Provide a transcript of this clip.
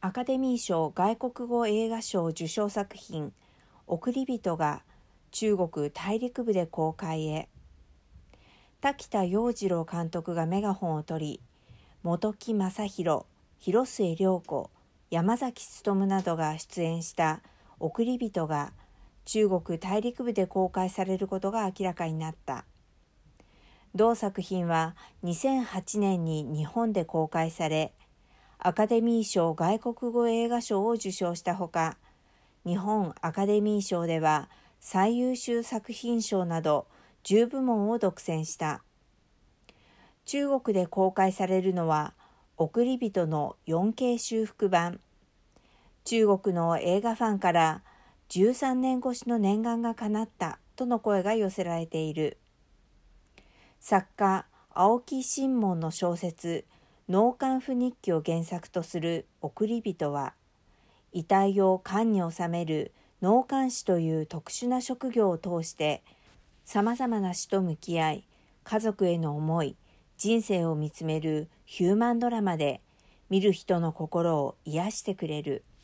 アカデミー賞外国語映画賞受賞作品「送り人」が中国大陸部で公開へ。滝田洋次郎監督がメガホンを取り本木正弘広末涼子山崎努などが出演した「送り人」が中国大陸部で公開されることが明らかになった。同作品は2008年に日本で公開されアカデミー賞外国語映画賞を受賞したほか日本アカデミー賞では最優秀作品賞など10部門を独占した。中国で公開されるのは送り人の 4K 修復版。中国の映画ファンから13年越しの念願が叶ったとの声が寄せられている。作家青木新門の小説脳幹府日記を原作とする送り人は遺体を缶に収める脳幹師という特殊な職業を通してさまざまな死と向き合い家族への思い人生を見つめるヒューマンドラマで見る人の心を癒してくれる「